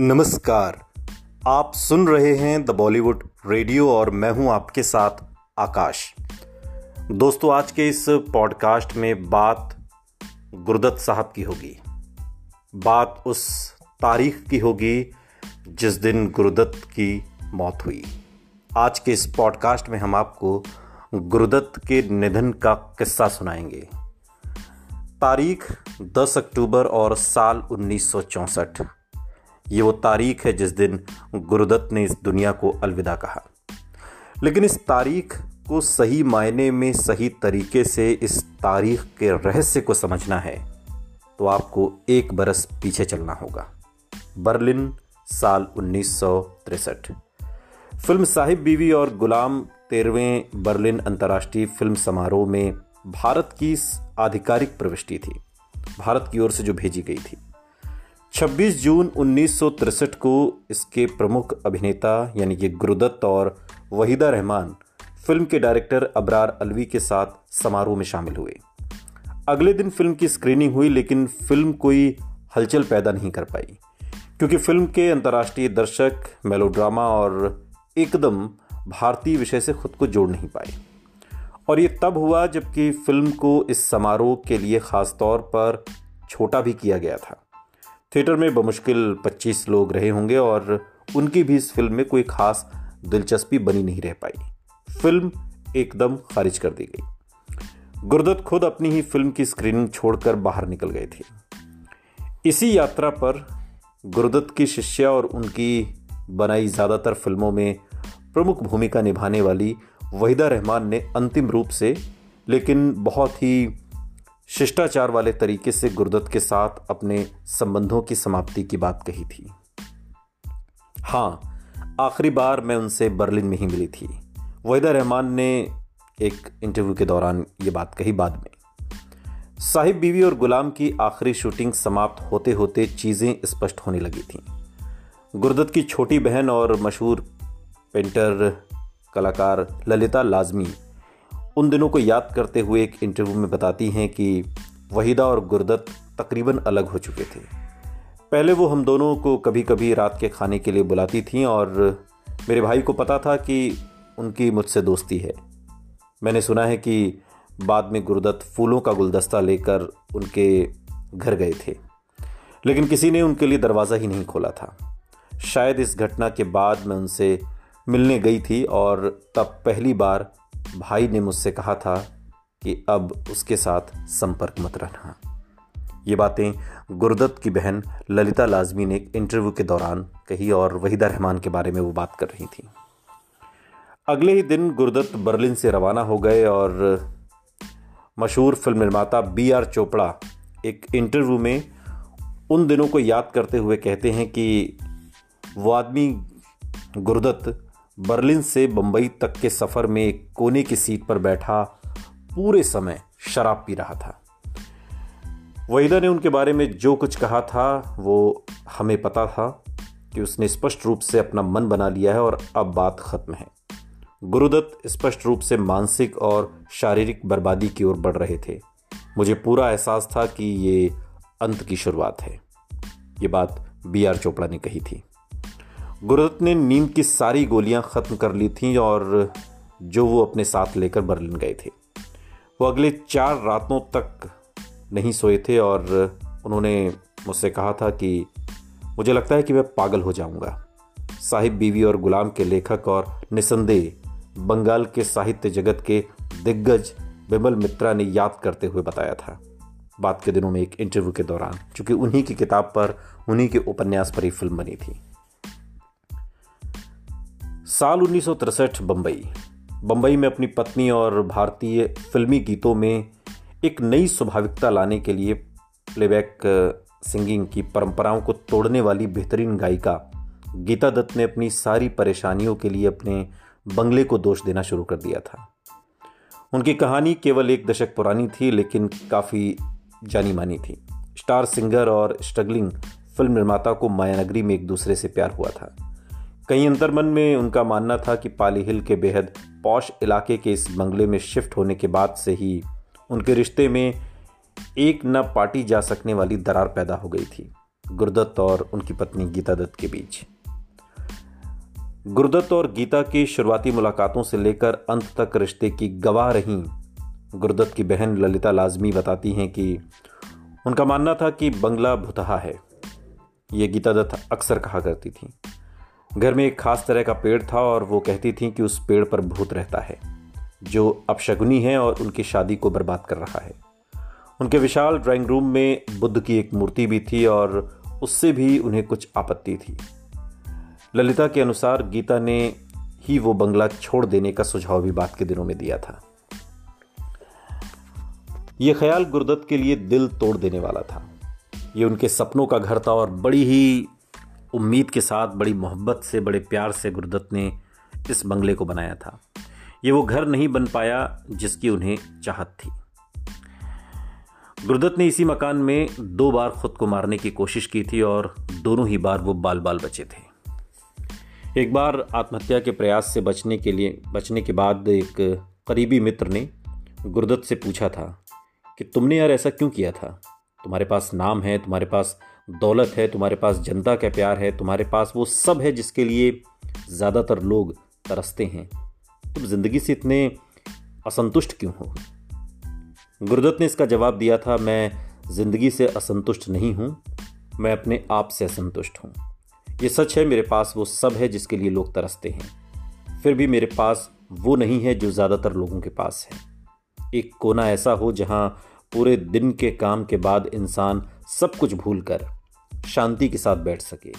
नमस्कार। आप सुन रहे हैं द बॉलीवुड रेडियो और मैं हूँ आपके साथ आकाश। दोस्तों, आज के इस पॉडकास्ट में बात गुरदत्त साहब की होगी। बात उस तारीख की होगी जिस दिन गुरुदत्त की मौत हुई। आज के इस पॉडकास्ट में हम आपको गुरुदत्त के निधन का किस्सा सुनाएँगे। तारीख 10 अक्टूबर और साल उन्नीस ये वो तारीख है जिस दिन गुरुदत्त ने इस दुनिया को अलविदा कहा। लेकिन इस तारीख को सही मायने में, सही तरीके से, इस तारीख के रहस्य को समझना है तो आपको एक बरस पीछे चलना होगा। बर्लिन, साल उन्नीस फ़िल्म साहिब बीवी और गुलाम तेरहवें बर्लिन अंतर्राष्ट्रीय फ़िल्म समारोह में भारत की आधिकारिक प्रविष्टि थी। भारत की ओर से जो भेजी गई थी। 26 जून उन्नीस को इसके प्रमुख अभिनेता, यानी कि गुरुदत्त और वहीदा रहमान, फ़िल्म के डायरेक्टर अबरार अलवी के साथ समारोह में शामिल हुए। अगले दिन फ़िल्म की स्क्रीनिंग हुई, लेकिन फ़िल्म कोई हलचल पैदा नहीं कर पाई, क्योंकि फ़िल्म के अंतर्राष्ट्रीय दर्शक, मेलोड्रामा और एकदम भारतीय विषय से खुद को जोड़ नहीं पाए। और ये तब हुआ जबकि फ़िल्म को इस समारोह के लिए खास तौर पर छोटा भी किया गया था। थिएटर में बमुश्किल 25 लोग रहे होंगे और उनकी भी इस फ़िल्म में कोई खास दिलचस्पी बनी नहीं रह पाई। फ़िल्म एकदम खारिज कर दी गई। गुरदत्त खुद अपनी ही फ़िल्म की स्क्रीनिंग छोड़कर बाहर निकल गए थे। इसी यात्रा पर गुरदत्त की शिष्या और उनकी बनाई ज़्यादातर फ़िल्मों में प्रमुख भूमिका निभाने वाली वहीदा रहमान ने अंतिम रूप से, लेकिन बहुत ही शिष्टाचार वाले तरीके से गुरुदत्त के साथ अपने संबंधों की समाप्ति की बात कही थी। हाँ आखिरी बार मैं उनसे बर्लिन में ही मिली थी। वहीदा रहमान ने एक इंटरव्यू के दौरान ये बात कही बाद में। साहिब बीवी और गुलाम की आखिरी शूटिंग समाप्त होते होते चीज़ें स्पष्ट होने लगी थीं। गुरदत्त की छोटी बहन और मशहूर पेंटर, कलाकार ललिता लाजमी उन दिनों को याद करते हुए एक इंटरव्यू में बताती हैं कि वहीदा और गुरदत्त तकरीबन अलग हो चुके थे। पहले वो हम दोनों को कभी कभी रात के खाने के लिए बुलाती थीं और मेरे भाई को पता था कि उनकी मुझसे दोस्ती है। मैंने सुना है कि बाद में गुरदत्त फूलों का गुलदस्ता लेकर उनके घर गए थे, लेकिन किसी ने उनके लिए दरवाज़ा ही नहीं खोला था। शायद इस घटना के बाद मैं उनसे मिलने गई थी और तब पहली बार भाई ने मुझसे कहा था कि अब उसके साथ संपर्क मत रखना। ये बातें गुरदत्त की बहन ललिता लाजमी ने एक इंटरव्यू के दौरान कही और वहीदा रहमान के बारे में वो बात कर रही थी। अगले ही दिन गुरदत्त बर्लिन से रवाना हो गए और मशहूर फ़िल्म निर्माता बी आर चोपड़ा एक इंटरव्यू में उन दिनों को याद करते हुए कहते हैं कि वो आदमी गुरदत्त बर्लिन से बंबई तक के सफ़र में एक कोने की सीट पर बैठा पूरे समय शराब पी रहा था। वहीदा ने उनके बारे में जो कुछ कहा था, वो हमें पता था कि उसने स्पष्ट रूप से अपना मन बना लिया है और अब बात खत्म है। गुरुदत्त स्पष्ट रूप से मानसिक और शारीरिक बर्बादी की ओर बढ़ रहे थे। मुझे पूरा एहसास था कि ये अंत की शुरुआत है। ये बात बी आर चोपड़ा ने कही थी। गुरुदत्त ने नींद की सारी गोलियाँ ख़त्म कर ली थीं और जो वो अपने साथ लेकर बर्लिन गए थे। वो अगले चार रातों तक नहीं सोए थे और उन्होंने मुझसे कहा था कि मुझे लगता है कि मैं पागल हो जाऊँगा। साहिब बीवी और गुलाम के लेखक और निसंदेह बंगाल के साहित्य जगत के दिग्गज विमल मित्रा ने याद करते हुए बताया था। बात के दिनों में एक इंटरव्यू के दौरान, चूँकि उन्हीं की किताब पर, उन्हीं के उपन्यास पर ही फ़िल्म बनी थी। साल उन्नीस बंबई। बंबई में अपनी पत्नी और भारतीय फिल्मी गीतों में एक नई स्वाभाविकता लाने के लिए प्लेबैक सिंगिंग की परंपराओं को तोड़ने वाली बेहतरीन गायिका गीता दत्त ने अपनी सारी परेशानियों के लिए अपने बंगले को दोष देना शुरू कर दिया था। उनकी कहानी केवल एक दशक पुरानी थी, लेकिन काफ़ी जानी मानी थी। स्टार सिंगर और स्ट्रगलिंग फ़िल्म निर्माता को मायानगरी में एक दूसरे से प्यार हुआ था। कहीं अंतर्मन में उनका मानना था कि पाली हिल के बेहद पौश इलाके के इस बंगले में शिफ्ट होने के बाद से ही उनके रिश्ते में एक न पाटी जा सकने वाली दरार पैदा हो गई थी, गुरुदत्त और उनकी पत्नी गीता दत्त के बीच। गुरुदत्त और गीता की शुरुआती मुलाकातों से लेकर अंत तक रिश्ते की गवाह रहीं। गुरुदत्त की बहन ललिता लाजमी बताती हैं कि उनका मानना था कि बंगला भुतहा है। ये गीता दत्त अक्सर कहा करती थी। घर में एक खास तरह का पेड़ था और वो कहती थी कि उस पेड़ पर भूत रहता है, जो अपशगुनी है और उनकी शादी को बर्बाद कर रहा है। उनके विशाल ड्राइंग रूम में बुद्ध की एक मूर्ति भी थी और उससे भी उन्हें कुछ आपत्ति थी। ललिता के अनुसार गीता ने ही वो बंगला छोड़ देने का सुझाव भी बात के दिनों में दिया था। यह ख्याल गुरुदत्त के लिए दिल तोड़ देने वाला था। ये उनके सपनों का घर था और बड़ी ही उम्मीद के साथ, बड़ी मोहब्बत से, बड़े प्यार से गुरुदत्त ने इस बंगले को बनाया था। ये वो घर नहीं बन पाया जिसकी उन्हें चाहत थी। गुरुदत्त ने इसी मकान में दो बार खुद को मारने की कोशिश की थी और दोनों ही बार वो बाल बाल बचे थे। एक बार आत्महत्या के प्रयास से बचने के लिए, बचने के बाद एक करीबी मित्र ने गुरुदत्त से पूछा था कि, तुमने यार ऐसा क्यों किया था? तुम्हारे पास नाम है, तुम्हारे पास दौलत है, तुम्हारे पास जनता का प्यार है, तुम्हारे पास वो सब है जिसके लिए ज़्यादातर लोग तरसते हैं। तुम ज़िंदगी से इतने असंतुष्ट क्यों हो? गुरुदत्त ने इसका जवाब दिया था, मैं ज़िंदगी से असंतुष्ट नहीं हूँ, मैं अपने आप से असंतुष्ट हूँ। ये सच है, मेरे पास वो सब है जिसके लिए लोग तरसते हैं। फिर भी मेरे पास वो नहीं है जो ज़्यादातर लोगों के पास है। एक कोना ऐसा हो जहाँ पूरे दिन के काम के बाद इंसान सब कुछ भूल कर शांति के साथ बैठ सके।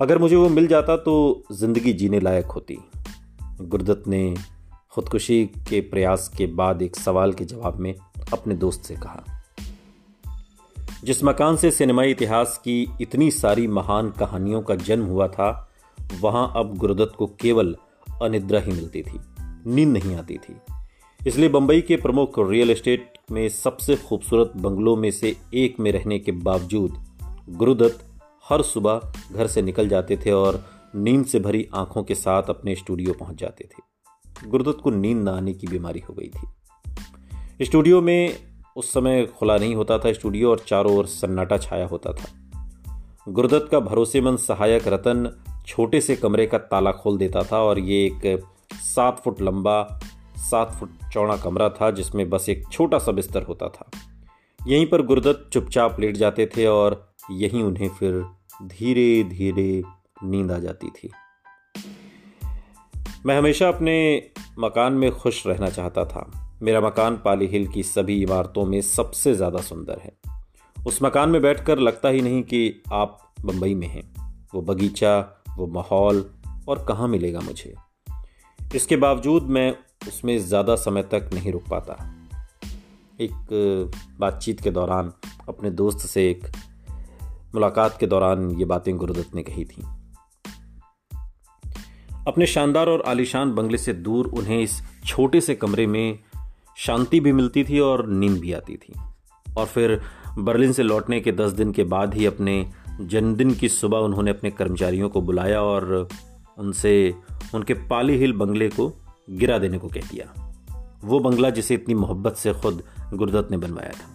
अगर मुझे वो मिल जाता तो ज़िंदगी जीने लायक होती। गुरदत्त ने खुदकुशी के प्रयास के बाद एक सवाल के जवाब में अपने दोस्त से कहा, जिस मकान से सिनेमाई इतिहास की इतनी सारी महान कहानियों का जन्म हुआ था, वहाँ अब गुरुदत्त को केवल अनिद्रा ही मिलती थी, नींद नहीं आती थी। इसलिए बंबई के प्रमुख रियल एस्टेट में सबसे खूबसूरत बंगलों में से एक में रहने के बावजूद गुरुदत्त हर सुबह घर से निकल जाते थे और नींद से भरी आँखों के साथ अपने स्टूडियो पहुँच जाते थे। गुरुदत्त को नींद न आने की बीमारी हो गई थी। स्टूडियो में उस समय खुला नहीं होता था स्टूडियो और चारों ओर सन्नाटा छाया होता था। गुरुदत्त का भरोसेमंद सहायक रतन छोटे से कमरे का ताला खोल देता था और ये एक सात फुट लंबा, सात फुट चौड़ा कमरा था जिसमें बस एक छोटा सा बिस्तर होता था। यहीं पर गुरुदत्त चुपचाप लेट जाते थे और यहीं उन्हें फिर धीरे धीरे नींद आ जाती थी। मैं हमेशा अपने मकान में खुश रहना चाहता था। मेरा मकान पाली हिल की सभी इमारतों में सबसे ज़्यादा सुंदर है। उस मकान में बैठकर लगता ही नहीं कि आप बम्बई में हैं। वो बगीचा, वो माहौल और कहाँ मिलेगा मुझे? इसके बावजूद मैं उसमें ज़्यादा समय तक नहीं रुक पाता। एक, बातचीत के दौरान, अपने दोस्त से एक मुलाकात के दौरान ये बातें गुरुदत्त ने कही थी। अपने शानदार और आलिशान बंगले से दूर उन्हें इस छोटे से कमरे में शांति भी मिलती थी और नींद भी आती थी। और फिर बर्लिन से लौटने के दस दिन के बाद ही अपने जन्मदिन की सुबह उन्होंने अपने कर्मचारियों को बुलाया और उनसे, उनके पाली हिल बंगले को गिरा देने को कह दिया। वो बंगला जिसे इतनी मोहब्बत से खुद गुरुदत्त ने बनवाया था।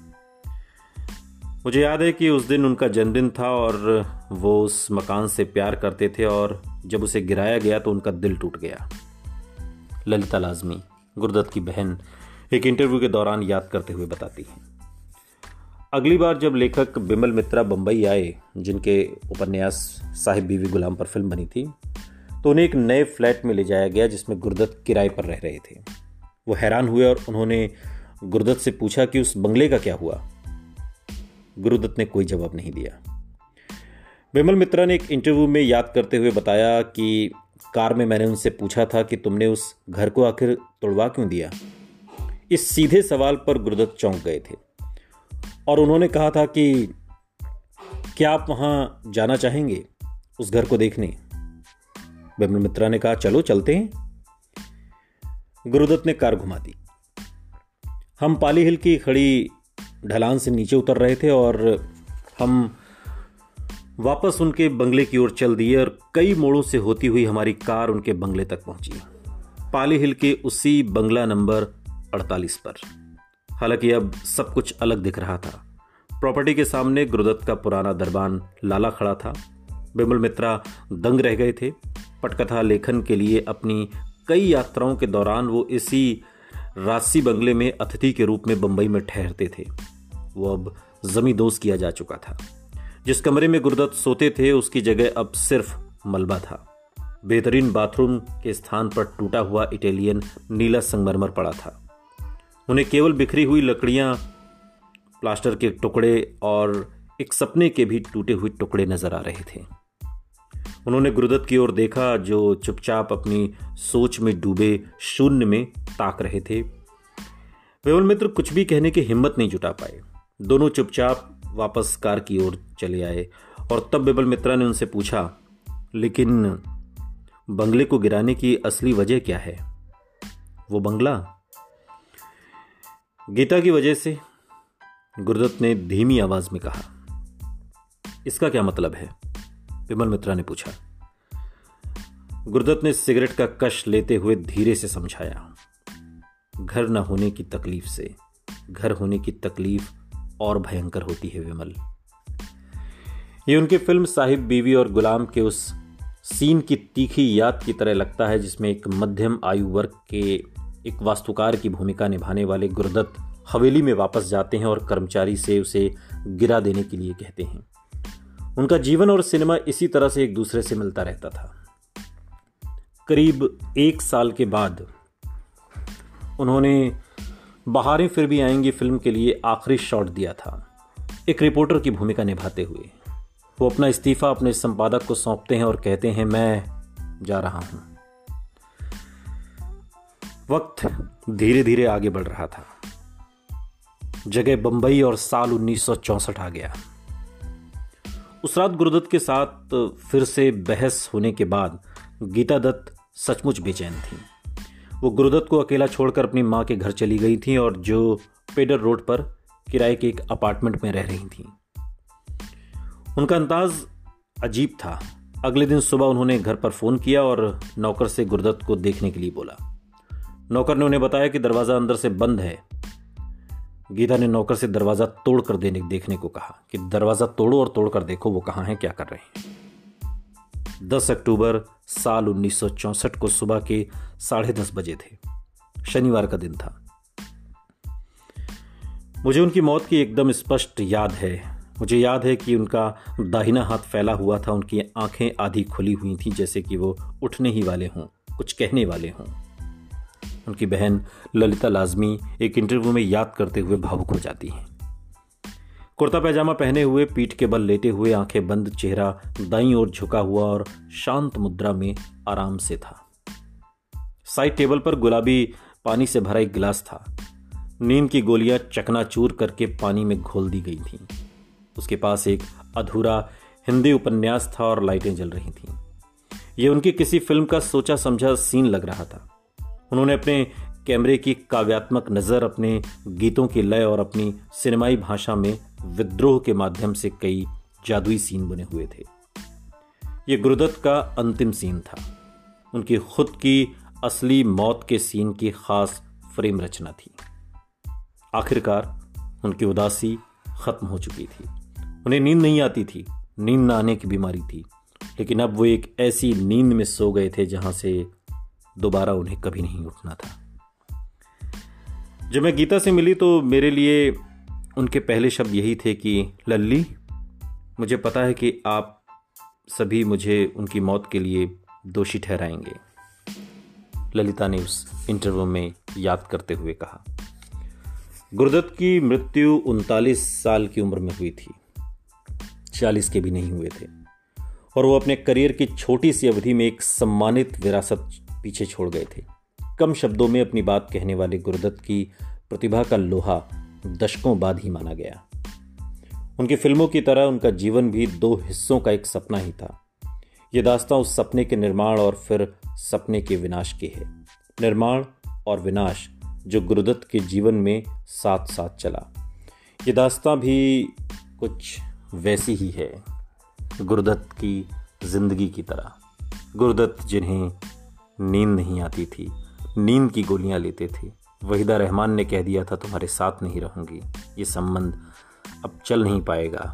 मुझे याद है कि उस दिन उनका जन्मदिन था और वो उस मकान से प्यार करते थे और जब उसे गिराया गया तो उनका दिल टूट गया। ललिता लाजमी गुरदत्त की बहन, एक इंटरव्यू के दौरान याद करते हुए बताती हैं। अगली बार जब लेखक बिमल मित्रा बंबई आए, जिनके उपन्यास साहिब बीवी गुलाम पर फ़िल्म बनी थी तो उन्हें एक नए फ्लैट में ले जाया गया जिसमें गुरदत्त किराए पर रह रहे थे। वो हैरान हुए और उन्होंने गुरुदत्त से पूछा कि उस बंगले का क्या हुआ। गुरुदत्त ने कोई जवाब नहीं दिया। विमल मित्रा ने एक इंटरव्यू में याद करते हुए बताया कि कार में मैंने उनसे पूछा था कि तुमने उस घर को आखिर तोड़वा क्यों दिया? इस सीधे सवाल पर गुरुदत्त चौंक गए थे और उन्होंने कहा था कि क्या आप वहाँ जाना चाहेंगे उस घर को देखने? विमल मित्रा ने कहा, चलो, चलते हैं। गुरुदत्त ने कार घुमा दी। हम पाली हिल की खड़ी ढलान से नीचे उतर रहे थे और हम वापस उनके बंगले की ओर चल दिए और कई मोड़ों से होती हुई हमारी कार उनके बंगले तक पहुँची। पाली हिल के उसी बंगला नंबर 48 पर। हालाँकि अब सब कुछ अलग दिख रहा था। प्रॉपर्टी के सामने गुरुदत्त का पुराना दरबान लाला खड़ा था। बिमल मित्रा दंग रह गए थे। पटकथा लेखन के लिए अपनी कई यात्राओं के दौरान वो इसी राजसी बंगले में अतिथि के रूप में बंबई में ठहरते थे। वो अब जमींदोज किया जा चुका था। जिस कमरे में गुरुदत्त सोते थे, उसकी जगह अब सिर्फ़ मलबा था। बेहतरीन बाथरूम के स्थान पर टूटा हुआ इटालियन नीला संगमरमर पड़ा था। उन्हें केवल बिखरी हुई लकड़ियाँ, प्लास्टर के टुकड़े और एक सपने के भी टूटे हुए टुकड़े नज़र आ रहे थे। उन्होंने गुरुदत्त की ओर देखा, जो चुपचाप अपनी सोच में डूबे शून्य में ताक रहे थे। विमल मित्र कुछ भी कहने की हिम्मत नहीं जुटा पाए। दोनों चुपचाप वापस कार की ओर चले आए और तब बिमल मित्रा ने उनसे पूछा, लेकिन बंगले को गिराने की असली वजह क्या है? वो बंगला? गीता की वजह से, गुरुदत्त ने धीमी आवाज़ में कहा। इसका क्या मतलब है? विमल मित्रा ने पूछा, गुरुदत्त ने सिगरेट का कश लेते हुए धीरे से समझाया, घर न होने की तकलीफ़ से, घर होने की तकलीफ़ और भयंकर होती है विमल। ये उनकी फ़िल्म साहिब बीवी और गुलाम के उस सीन की तीखी याद की तरह लगता है, जिसमें एक मध्यम आयु वर्ग के एक वास्तुकार की भूमिका निभाने वाले गुरुदत्त हवेली में वापस जाते हैं और कर्मचारी से उसे गिरा देने के लिए कहते हैं। उनका जीवन और सिनेमा इसी तरह से एक दूसरे से मिलता रहता था। करीब एक साल के बाद उन्होंने बहारें फिर भी आएँगी फ़िल्म के लिए आखिरी शॉट दिया था। एक रिपोर्टर की भूमिका निभाते हुए। वो अपना इस्तीफा अपने संपादक को सौंपते हैं और कहते हैं, मैं जा रहा हूँ। वक्त धीरे धीरे आगे बढ़ रहा था। जगह बंबई और साल उन्नीस आ गया। उस रात गुरुदत्त के साथ फिर से बहस होने के बाद गीता दत्त सचमुच बेचैन थी। वो गुरुदत्त को अकेला छोड़कर अपनी माँ के घर चली गई थी और जो पेडर रोड पर किराए के एक अपार्टमेंट में रह रही थी। उनका अंदाज अजीब था। अगले दिन सुबह उन्होंने घर पर फ़ोन किया और नौकर से गुरुदत्त को देखने के लिए बोला। नौकर ने उन्हें बताया कि दरवाज़ा अंदर से बंद है। गीता ने नौकर से दरवाज़ा तोड़ कर देने, देखने को कहा कि दरवाज़ा तोड़ो और तोड़कर देखो वो कहाँ है, क्या कर रहे हैं। दस अक्टूबर साल उन्नीस को सुबह के साढ़े दस बजे थे। शनिवार का दिन था। मुझे उनकी मौत की एकदम स्पष्ट याद है। मुझे याद है कि उनका दाहिना हाथ फैला हुआ था, उनकी आँखें आधी खुली हुई थी, जैसे कि वो उठने ही वाले हों, कुछ कहने वाले हों। उनकी बहन ललिता लाजमी एक इंटरव्यू में याद करते हुए भावुक हो जाती हैं। कुर्ता पैजामा पहने हुए, पीठ के बल लेटे हुए, आँखें बंद, चेहरा दाई ओर झुका हुआ और शांत मुद्रा में आराम से था। साइड टेबल पर गुलाबी पानी से भरा एक गिलास था। नींद की गोलियाँ चकनाचूर करके पानी में घोल दी गई थीं। उसके पास एक अधूरा हिंदी उपन्यास था और लाइटें जल रही थीं। यह उनकी किसी फ़िल्म का सोचा समझा सीन लग रहा था। उन्होंने अपने कैमरे की काव्यात्मक नज़र अपने गीतों के लय और अपनी सिनेमाई भाषा में विद्रोह के माध्यम से कई जादुई सीन बने हुए थे। ये गुरुदत्त का अंतिम सीन था। उनकी खुद की असली मौत के सीन की खास फ्रेम रचना थी। आखिरकार उनकी उदासी खत्म हो चुकी थी। उन्हें नींद नहीं आती थी। नींद न आने की बीमारी थी। लेकिन अब वो एक ऐसी नींद में सो गए थे जहाँ से दोबारा उन्हें कभी नहीं उठना था। जब मैं गीता से मिली तो मेरे लिए उनके पहले शब्द यही थे कि, लल्ली, मुझे पता है कि आप सभी मुझे उनकी मौत के लिए दोषी ठहराएँगे। ललिता ने उस इंटरव्यू में याद करते हुए कहा, गुरुदत्त की मृत्यु उनतालीस साल की उम्र में हुई थी। चालीस के भी नहीं हुए थे। और वो अपने करियर की छोटी सी अवधि में एक सम्मानित विरासत पीछे छोड़ गए थे। कम शब्दों में अपनी बात कहने वाले गुरुदत्त की प्रतिभा का लोहा दशकों बाद ही माना गया। उनकी फ़िल्मों की तरह उनका जीवन भी दो हिस्सों का एक सपना ही था। यह दास्तां उस सपने के निर्माण और फिर सपने के विनाश की है। निर्माण और विनाश जो गुरुदत्त के जीवन में साथ साथ चला। ये दास्तां भी कुछ वैसी ही है, गुरुदत्त की ज़िंदगी की तरह। गुरुदत्त जिन्हें नींद नहीं आती थी। नींद की गोलियाँ लेते थे। वहीदा रहमान ने कह दिया था, तुम्हारे साथ नहीं रहूँगी। ये संबंध अब चल नहीं पाएगा।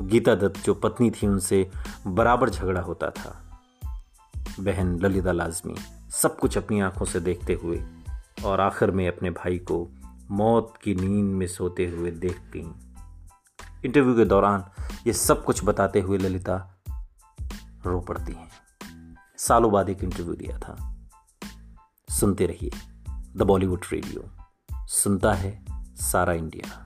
गीता दत्त, जो पत्नी थी, उनसे बराबर झगड़ा होता था। बहन ललिता लाजमी, सब कुछ अपनी आँखों से देखते हुए और आखिर में अपने भाई को मौत की नींद में सोते हुए देख गई। इंटरव्यू के दौरान ये सब कुछ बताते हुए ललिता रो पड़ती हैं। सालों बाद एक इंटरव्यू दिया था। सुनते रहिए द बॉलीवुड रेडियो सुनता है सारा इंडिया